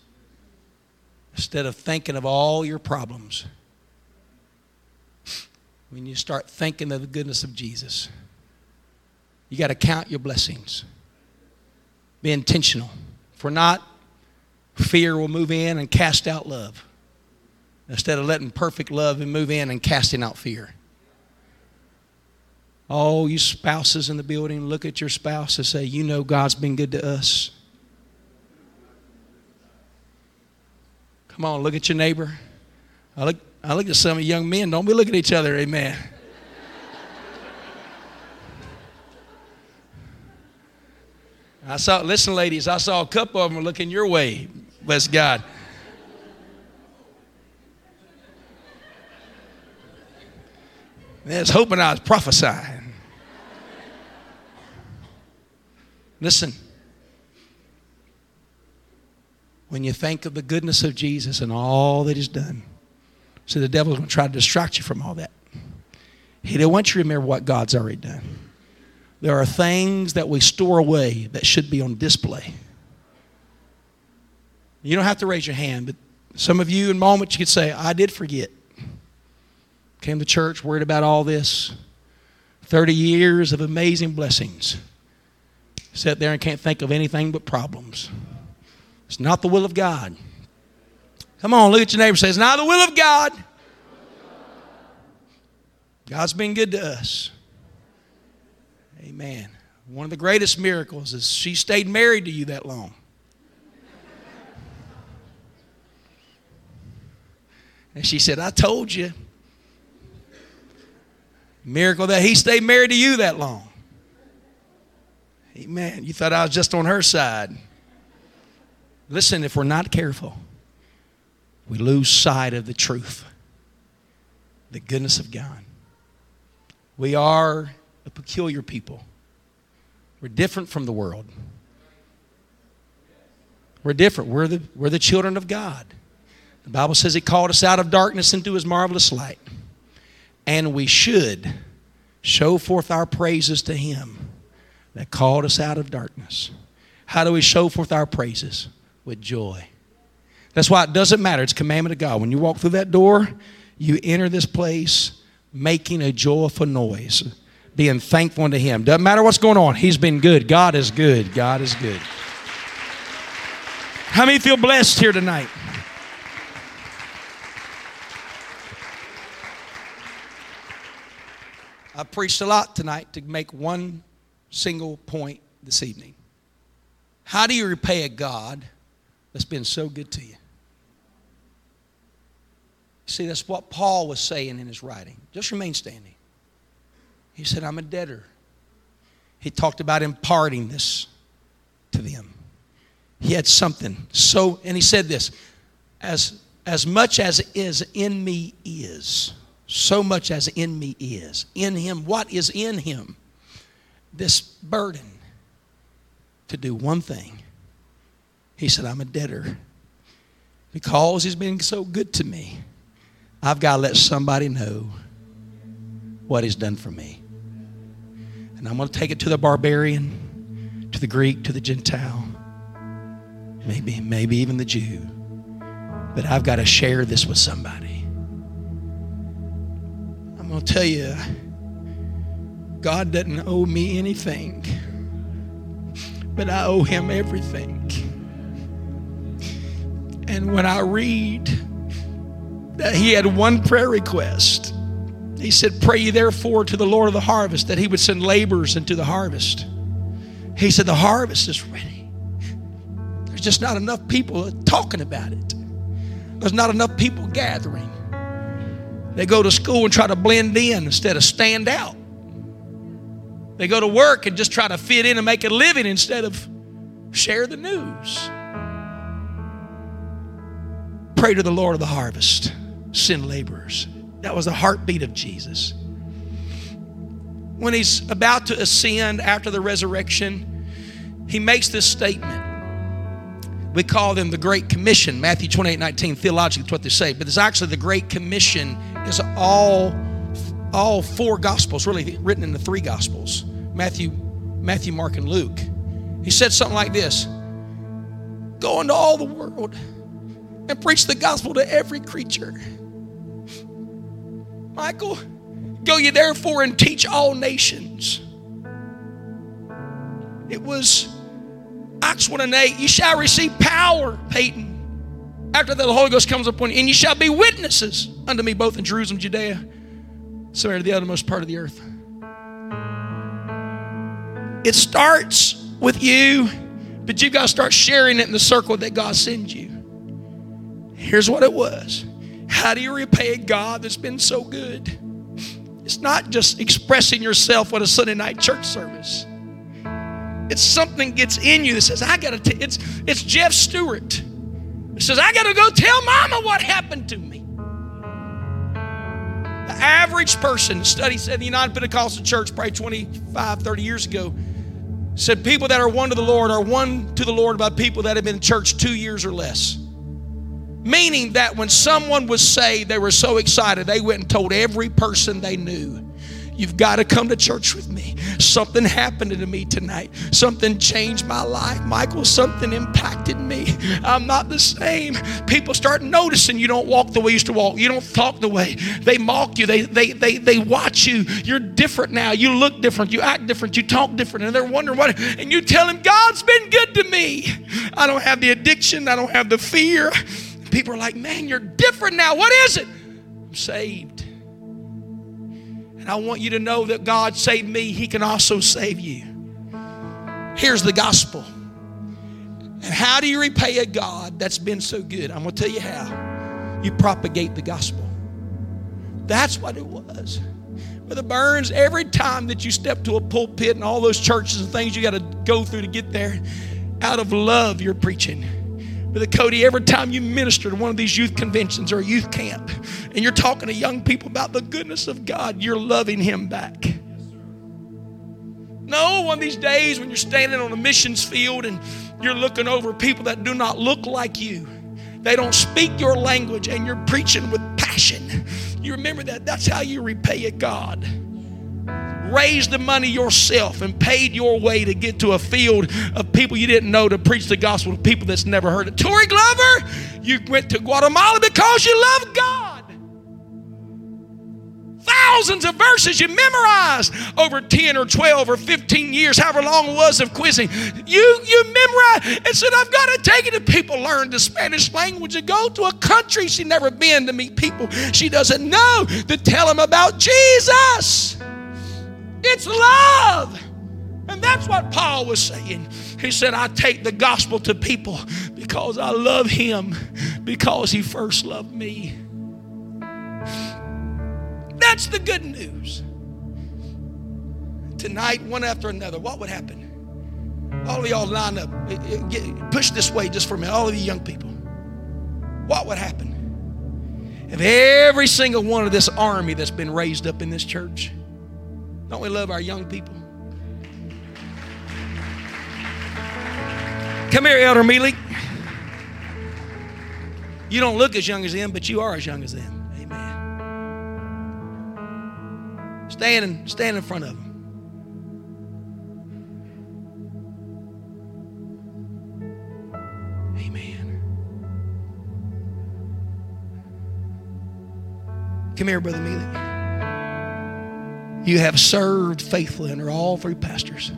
instead of thinking of all your problems, when you start thinking of the goodness of Jesus, you got to count your blessings. Be intentional. For not, fear will move in and cast out love. Instead of letting perfect love move in and casting out fear. Oh, you spouses in the building, look at your spouse and say, You know God's been good to us. Come on, look at your neighbor. I look, I look at some young men. Don't be looking at each other, amen. I saw, listen, ladies, I saw a couple of them looking your way. Bless God. Was hoping I was prophesying. Listen, when you think of the goodness of Jesus and all that He's done, so the devil's going to try to distract you from all that. He don't want you to remember what God's already done. There are things that we store away that should be on display. You don't have to raise your hand, but some of you in moments you could say, I did forget. Came to church, worried about all this. 30 years of amazing blessings. Sat there and can't think of anything but problems. It's not the will of God. Come on, look at your neighbor say, It's not the will of God. God's been good to us. Amen. One of the greatest miracles is she stayed married to you that long. And she said, I told you. Miracle that he stayed married to you that long. Amen. You thought I was just on her side. Listen, if we're not careful, we lose sight of the truth, the goodness of God. We are a peculiar people. We're different from the world. We're different. We're the, we're the children of God. The Bible says He called us out of darkness into His marvelous light. And we should show forth our praises to Him that called us out of darkness. How do we show forth our praises? With joy. That's why it doesn't matter. It's commandment of God. When you walk through that door, you enter this place making a joyful noise, being thankful unto Him. Doesn't matter what's going on. He's been good. God is good. God is good. How many feel blessed here tonight? I preached a lot tonight to make one single point this evening. How do you repay a God that's been so good to you? See, that's what Paul was saying in his writing. Just remain standing. He said, I'm a debtor. He talked about imparting this to them. He had something so, and he said this as, as much as is in me is so much as in me is. In him, what is in him? This burden to do one thing. He said, I'm a debtor. Because he's been so good to me, I've got to let somebody know what he's done for me. And I'm going to take it to the barbarian, to the Greek, to the Gentile, maybe, maybe even the Jew. But I've got to share this with somebody. To tell you, God doesn't owe me anything, but I owe Him everything. And when I read that He had one prayer request, He said, Pray ye therefore to the Lord of the harvest that He would send laborers into the harvest. He said, The harvest is ready. There's just not enough people talking about it, there's not enough people gathering. They go to school and try to blend in instead of stand out. They go to work and just try to fit in and make a living instead of share the news. Pray to the Lord of the harvest, send laborers. That was the heartbeat of Jesus. When he's about to ascend after the resurrection, he makes this statement. We call them the Great Commission. Matthew 28 19, theologically, it's what they say. But it's actually the Great Commission is all, all four Gospels, really written in the three Gospels Matthew, Matthew, Mark, and Luke. He said something like this Go into all the world and preach the gospel to every creature. Michael, go ye therefore and teach all nations. It was Acts 1 and 8, you shall receive power, Peyton, after that, the Holy Ghost comes upon you, and you shall be witnesses unto me both in Jerusalem, Judea, Samaria, the uttermost part of the earth. It starts with you, but you've got to start sharing it in the circle that God sends you. Here's what it was How do you repay God that's been so good? It's not just expressing yourself at a Sunday night church service. It's something gets in you that says, I gotta, t-. it's it's Jeff Stewart. Says, I gotta go tell mama what happened to me. The average person, study said the United Pentecostal Church probably 25, 30 years ago, said people that are won to the Lord are won to the Lord by people that have been in church two years or less. Meaning that when someone was saved, they were so excited, they went and told every person they knew. You've got to come to church with me. Something happened to me tonight. Something changed my life. Michael, something impacted me. I'm not the same. People start noticing you don't walk the way you used to walk. You don't talk the way. They mock you. They, they, they, they watch you. You're different now. You look different. You act different. You talk different. And they're wondering what. And you tell them, God's been good to me. I don't have the addiction. I don't have the fear. People are like, man, you're different now. What is it? I'm saved. And I want you to know that God saved me, He can also save you. Here's the gospel. And how do you repay a God that's been so good? I'm going to tell you how. You propagate the gospel. That's what it was. Brother Burns, every time that you step to a pulpit and all those churches and things you got to go through to get there, out of love, you're preaching. Brother Cody, every time you minister to one of these youth conventions or a youth camp and you're talking to young people about the goodness of God, you're loving Him back. No, one of these days when you're standing on a missions field and you're looking over people that do not look like you, they don't speak your language, and you're preaching with passion. You remember that? That's how you repay a God raised the money yourself and paid your way to get to a field of people you didn't know to preach the gospel to people that's never heard it. Tory Glover, you went to Guatemala because you love God. Thousands of verses you memorized over 10 or 12 or 15 years, however long it was of quizzing. You you memorized and said, I've got to take it to people learn the Spanish language and go to a country she's never been to meet people she doesn't know to tell them about Jesus. It's love. And that's what Paul was saying. He said, I take the gospel to people because I love him, because he first loved me. That's the good news. Tonight, one after another, what would happen? All of y'all line up. Eh, eh, push this way just for a minute. All of you young people. What would happen if every single one of this army that's been raised up in this church don't we love our young people? Come here, Elder Mealy. You don't look as young as them, but you are as young as them. Amen. Stand, and, stand in front of them. Amen. Come here, Brother Mealy. You have served faithfully under all three pastors.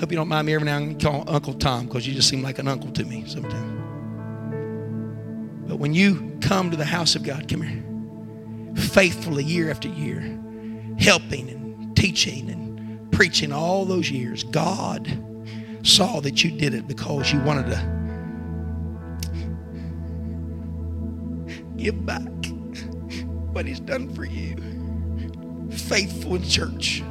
Hope you don't mind me every now and then call Uncle Tom because you just seem like an uncle to me sometimes. But when you come to the house of God, come here, faithfully year after year, helping and teaching and preaching all those years, God saw that you did it because you wanted to give back what He's done for you. Faithful in church.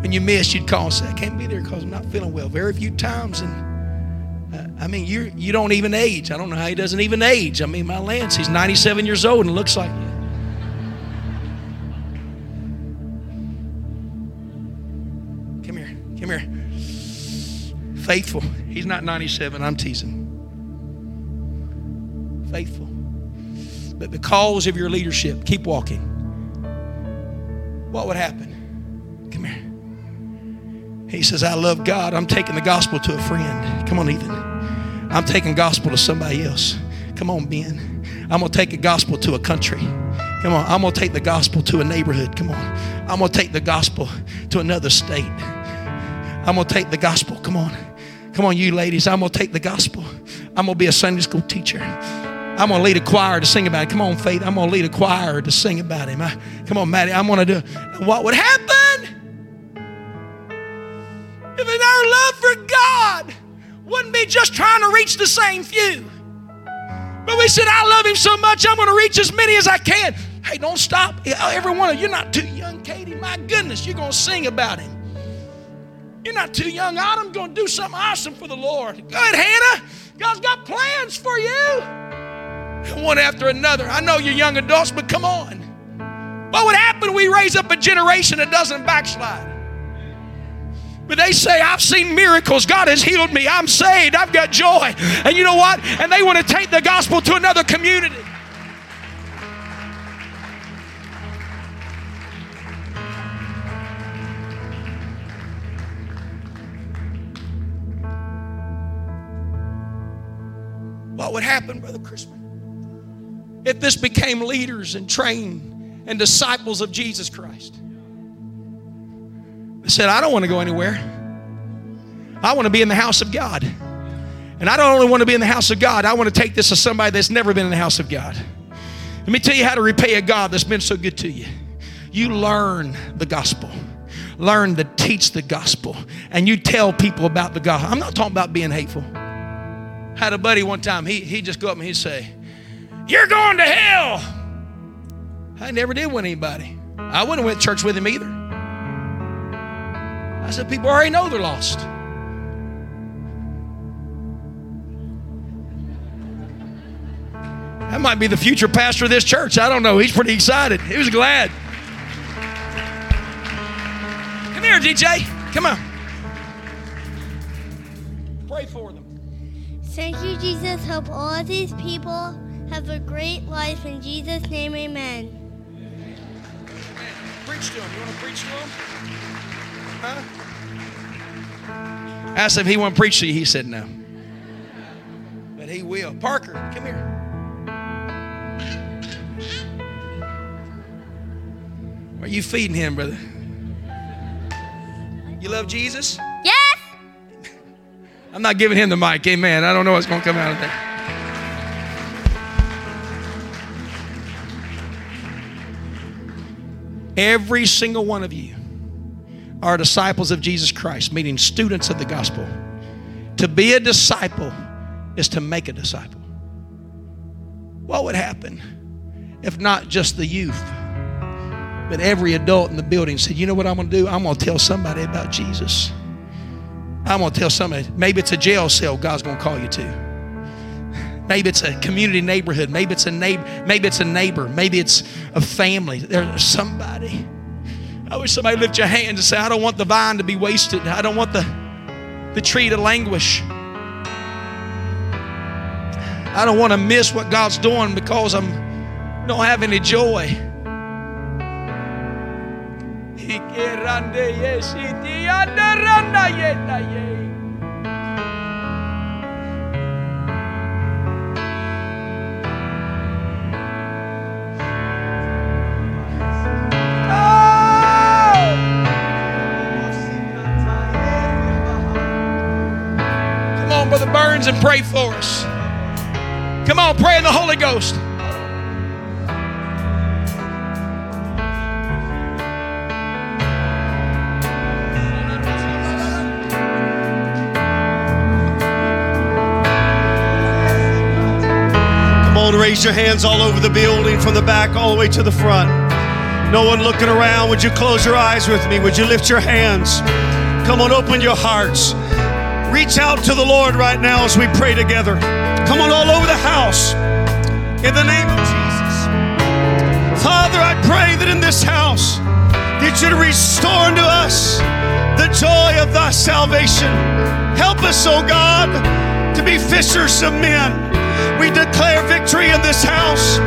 When you miss, you'd call and say, I can't be there because I'm not feeling well. Very few times. And uh, I mean, you you don't even age. I don't know how he doesn't even age. I mean, my Lance, he's 97 years old and looks like. Come here. Come here. Faithful. He's not 97. I'm teasing. Faithful. But because of your leadership, keep walking. What would happen? Come here. He says, I love God. I'm taking the gospel to a friend. Come on, Ethan. I'm taking gospel to somebody else. Come on, Ben. I'm going to take the gospel to a country. Come on. I'm going to take the gospel to a neighborhood. Come on. I'm going to take the gospel to another state. I'm going to take the gospel. Come on. Come on, you ladies. I'm going to take the gospel. I'm going to be a Sunday school teacher. I'm going to lead a choir to sing about it. Come on, Faith. I'm going to lead a choir to sing about him. I, come on, Maddie. I'm going to do What would happen if in our love for God wouldn't be just trying to reach the same few? But we said, I love him so much, I'm going to reach as many as I can. Hey, don't stop. Every one of you, you're not too young, Katie. My goodness, you're going to sing about him. You're not too young. I'm going to do something awesome for the Lord. Good, Hannah. God's got plans for you. One after another. I know you're young adults, but come on. What would happen if we raise up a generation that doesn't backslide? But they say, I've seen miracles. God has healed me. I'm saved. I've got joy. And you know what? And they want to take the gospel to another community. What would happen, Brother Crispin, if this became leaders and trained and disciples of Jesus Christ? They said, I don't want to go anywhere. I want to be in the house of God. And I don't only want to be in the house of God, I want to take this to somebody that's never been in the house of God. Let me tell you how to repay a God that's been so good to you. You learn the gospel, learn to teach the gospel, and you tell people about the gospel. I'm not talking about being hateful. I had a buddy one time, he, he'd just go up and he'd say, You're going to hell. I never did win anybody. I wouldn't have went to church with him either. I said, People already know they're lost. That might be the future pastor of this church. I don't know. He's pretty excited. He was glad. Come here, DJ. Come on. Pray for them. Thank you, Jesus. Help all these people have a great life. In Jesus' name, amen. Preach to him. You want to preach to him? Huh? Asked if he want to preach to you. He said no. But he will. Parker, come here. Are you feeding him, brother? You love Jesus? Yes! I'm not giving him the mic. Amen. I don't know what's going to come out of there. Every single one of you are disciples of Jesus Christ, meaning students of the gospel. To be a disciple is to make a disciple. What would happen if not just the youth, but every adult in the building said, You know what I'm going to do? I'm going to tell somebody about Jesus. I'm going to tell somebody. Maybe it's a jail cell God's going to call you to. Maybe it's a community neighborhood. Maybe it's a neighbor. Maybe it's a neighbor. Maybe it's a family. There's somebody. I wish somebody lift your hands and say, I don't want the vine to be wasted. I don't want the, the tree to languish. I don't want to miss what God's doing because I'm don't have any joy. Turns and pray for us. Come on, pray in the Holy Ghost. Come on, raise your hands all over the building from the back all the way to the front. No one looking around. Would you close your eyes with me? Would you lift your hands? Come on, open your hearts. Reach out to the Lord right now as we pray together. Come on, all over the house. In the name of Jesus. Father, I pray that in this house, that you'd restore unto us the joy of thy salvation. Help us, O God, to be fishers of men. We declare victory in this house.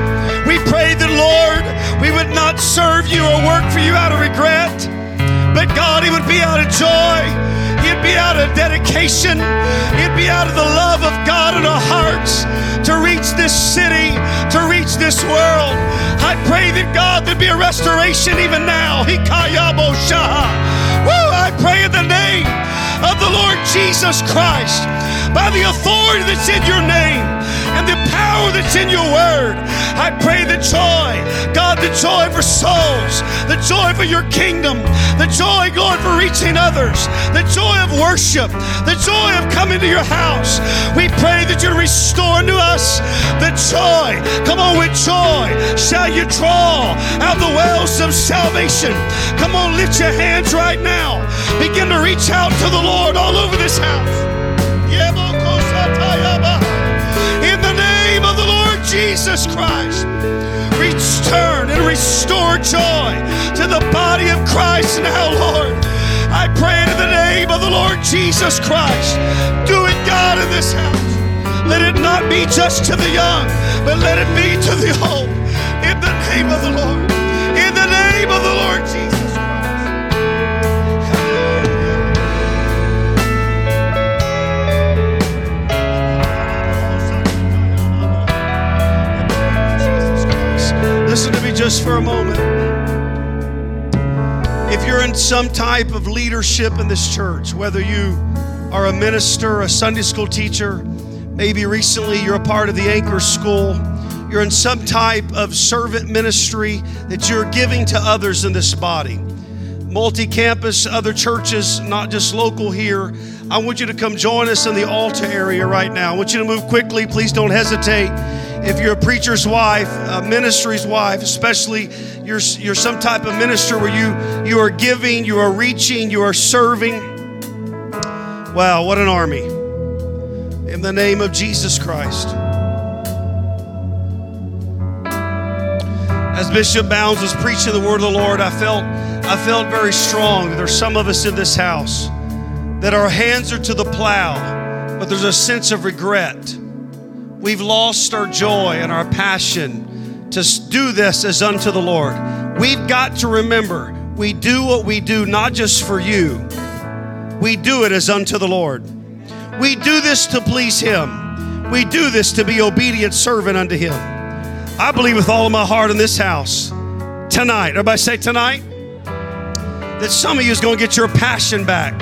We pray that, Lord, we would not serve you or work for you out of regret, but God, it would be out of joy. It'd be out of dedication. It'd be out of the love of God in our hearts to reach this city, to reach this world. I pray that God, there'd be a restoration even now. Hikayabo Shaha. Woo! I pray in the name of the Lord Jesus Christ, by the authority that's in your name and the power that's in your word. I pray the joy, God, the joy for souls, the joy for your kingdom, the joy, Lord, for reaching others, the joy of worship, the joy of coming to your house. We pray that you restore to us the joy. Come on, with joy shall you draw out the wells of salvation. Come on, lift your hands right now. Begin to reach out to the Lord all over this house. Jesus Christ, return and restore joy to the body of Christ now, Lord. I pray in the name of the Lord Jesus Christ. Do it, God, in this house. Let it not be just to the young, but let it be to the old. In the name of the Lord. In the name of the Lord Jesus Listen to me just for a moment. If you're in some type of leadership in this church, whether you are a minister, a Sunday school teacher, maybe recently you're a part of the Anchor School, you're in some type of servant ministry that you're giving to others in this body. Multi campus, other churches, not just local here. I want you to come join us in the altar area right now. I want you to move quickly. Please don't hesitate. If you're a preacher's wife, a ministry's wife, especially you're, you're some type of minister where you, you are giving, you are reaching, you are serving. Wow, what an army. In the name of Jesus Christ. As Bishop Bounds was preaching the word of the Lord, I felt I felt very strong. There's some of us in this house that our hands are to the plow, but there's a sense of regret. We've lost our joy and our passion to do this as unto the Lord. We've got to remember we do what we do not just for you, we do it as unto the Lord. We do this to please Him. We do this to be obedient servant unto Him. I believe with all of my heart in this house tonight, everybody say tonight, that some of you is going to get your passion back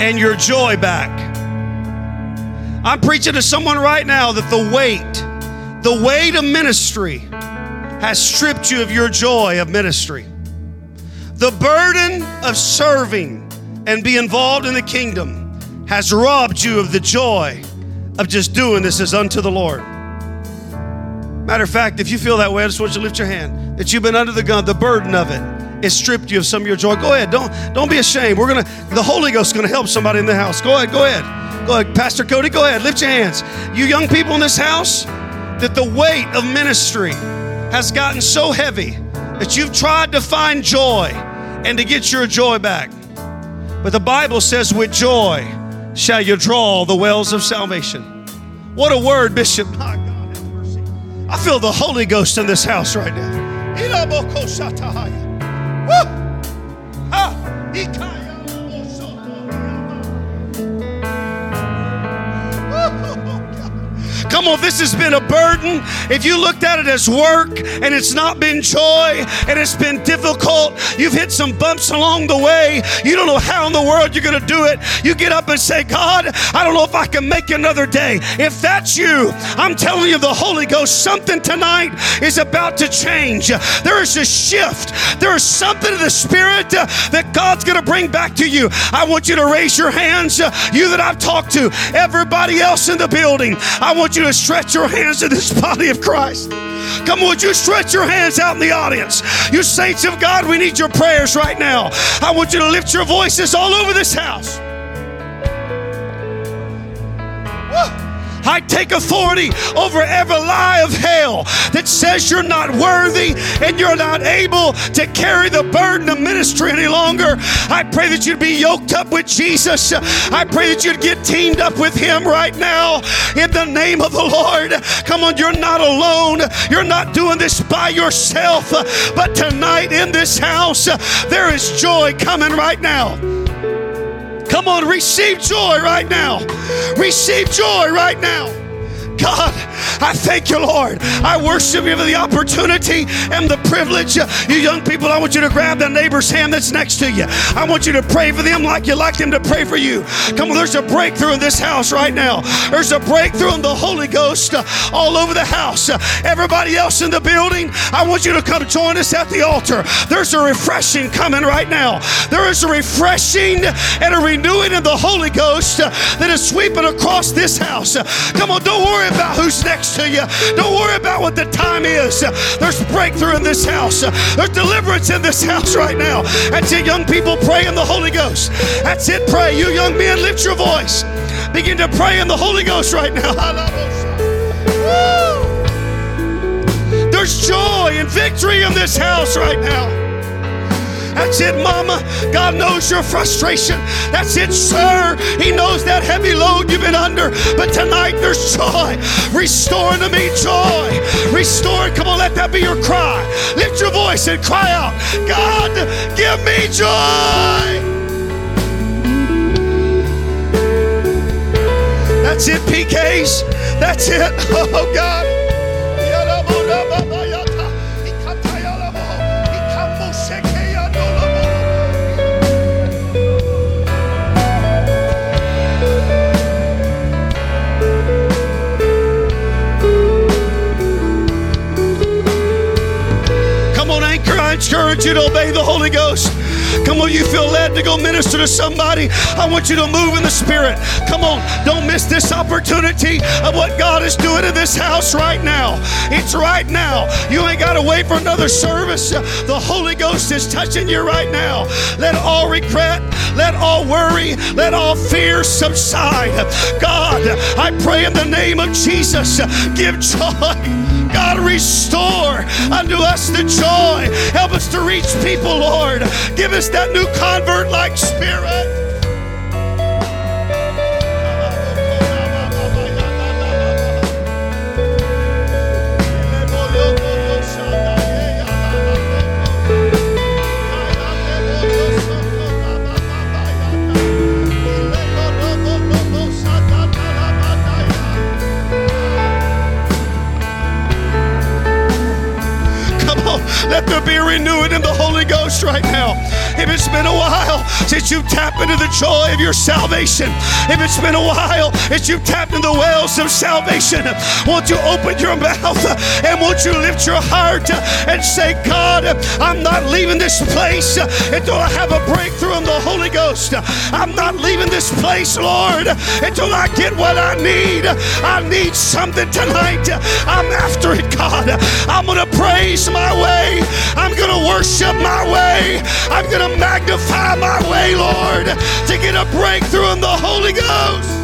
and your joy back. I'm preaching to someone right now that the weight, the weight of ministry has stripped you of your joy of ministry. The burden of serving and be involved in the kingdom has robbed you of the joy of just doing this as unto the Lord. Matter of fact, if you feel that way, I just want you to lift your hand. That you've been under the gun, the burden of it, it stripped you of some of your joy. Go ahead, don't don't be ashamed. We're gonna the Holy Ghost is gonna help somebody in the house. Go ahead, go ahead, go ahead, Pastor Cody. Go ahead, lift your hands. You young people in this house, that the weight of ministry has gotten so heavy that you've tried to find joy and to get your joy back. But the Bible says, with joy shall you draw the wells of salvation. What a word, Bishop. My God, have mercy. I feel the Holy Ghost in this house right now. Woo! Ha! Come on, this has been a burden. If you looked at it as work and it's not been joy and it's been difficult, you've hit some bumps along the way. You don't know how in the world you're going to do it. You get up and say, God, I don't know if I can make another day. If that's you, I'm telling you, the Holy Ghost, something tonight is about to change. There is a shift. There is something in the Spirit that God's going to bring back to you. I want you to raise your hands, you that I've talked to, everybody else in the building. I want you to stretch your hands to this body of Christ. Come on, would you stretch your hands out in the audience? You saints of God, we need your prayers right now. I want you to lift your voices all over this house. I take authority over every lie of hell that says you're not worthy and you're not able to carry the burden of ministry any longer. I pray that you'd be yoked up with Jesus. I pray that you'd get teamed up with Him right now in the name of the Lord. Come on, you're not alone. You're not doing this by yourself. But tonight in this house, there is joy coming right now. Come on, receive joy right now. Receive joy right now. God, I thank you, Lord. I worship you for the opportunity and the privilege. You young people, I want you to grab the neighbor's hand that's next to you. I want you to pray for them like you like them to pray for you. Come on, there's a breakthrough in this house right now. There's a breakthrough in the Holy Ghost all over the house. Everybody else in the building, I want you to come join us at the altar. There's a refreshing coming right now. There is a refreshing and a renewing in the Holy Ghost that is sweeping across this house. Come on, don't worry about who's next to you. Don't worry about what the time is. There's breakthrough in this house. There's deliverance in this house right now. That's it, young people, pray in the Holy Ghost. That's it, pray. You young men, lift your voice. Begin to pray in the Holy Ghost right now. There's joy and victory in this house right now. That's it, mama. God knows your frustration. That's it, sir. He knows that heavy load you've been under. But tonight there's joy. Restore to me joy. Restore. Come on, let that be your cry. Lift your voice and cry out, God, give me joy. That's it, PKs. That's it. Oh, God. Encourage you to obey the Holy Ghost. Come on, you feel led to go minister to somebody. I want you to move in the Spirit. Come on, don't miss this opportunity of what God is doing in this house right now. It's right now. You ain't got to wait for another service. The Holy Ghost is touching you right now. Let all regret, let all worry, let all fear subside. God, I pray in the name of Jesus, give joy. God, restore unto us the joy. Help us to reach people, Lord. Give us that new convert like spirit. Let there be renewing in the Holy Ghost right now. If it's been a while since you've tapped into the joy of your salvation, if it's been a while since you've tapped into the wells of salvation, won't you open your mouth and won't you lift your heart and say, God, I'm not leaving this place until I have a breakthrough in the Holy Ghost. I'm not leaving this place, Lord, until I get what I need. I need something tonight. I'm after it, God. I'm going to praise my way. I'm going to worship my way. I'm going to magnify my way, Lord, to get a breakthrough in the Holy Ghost.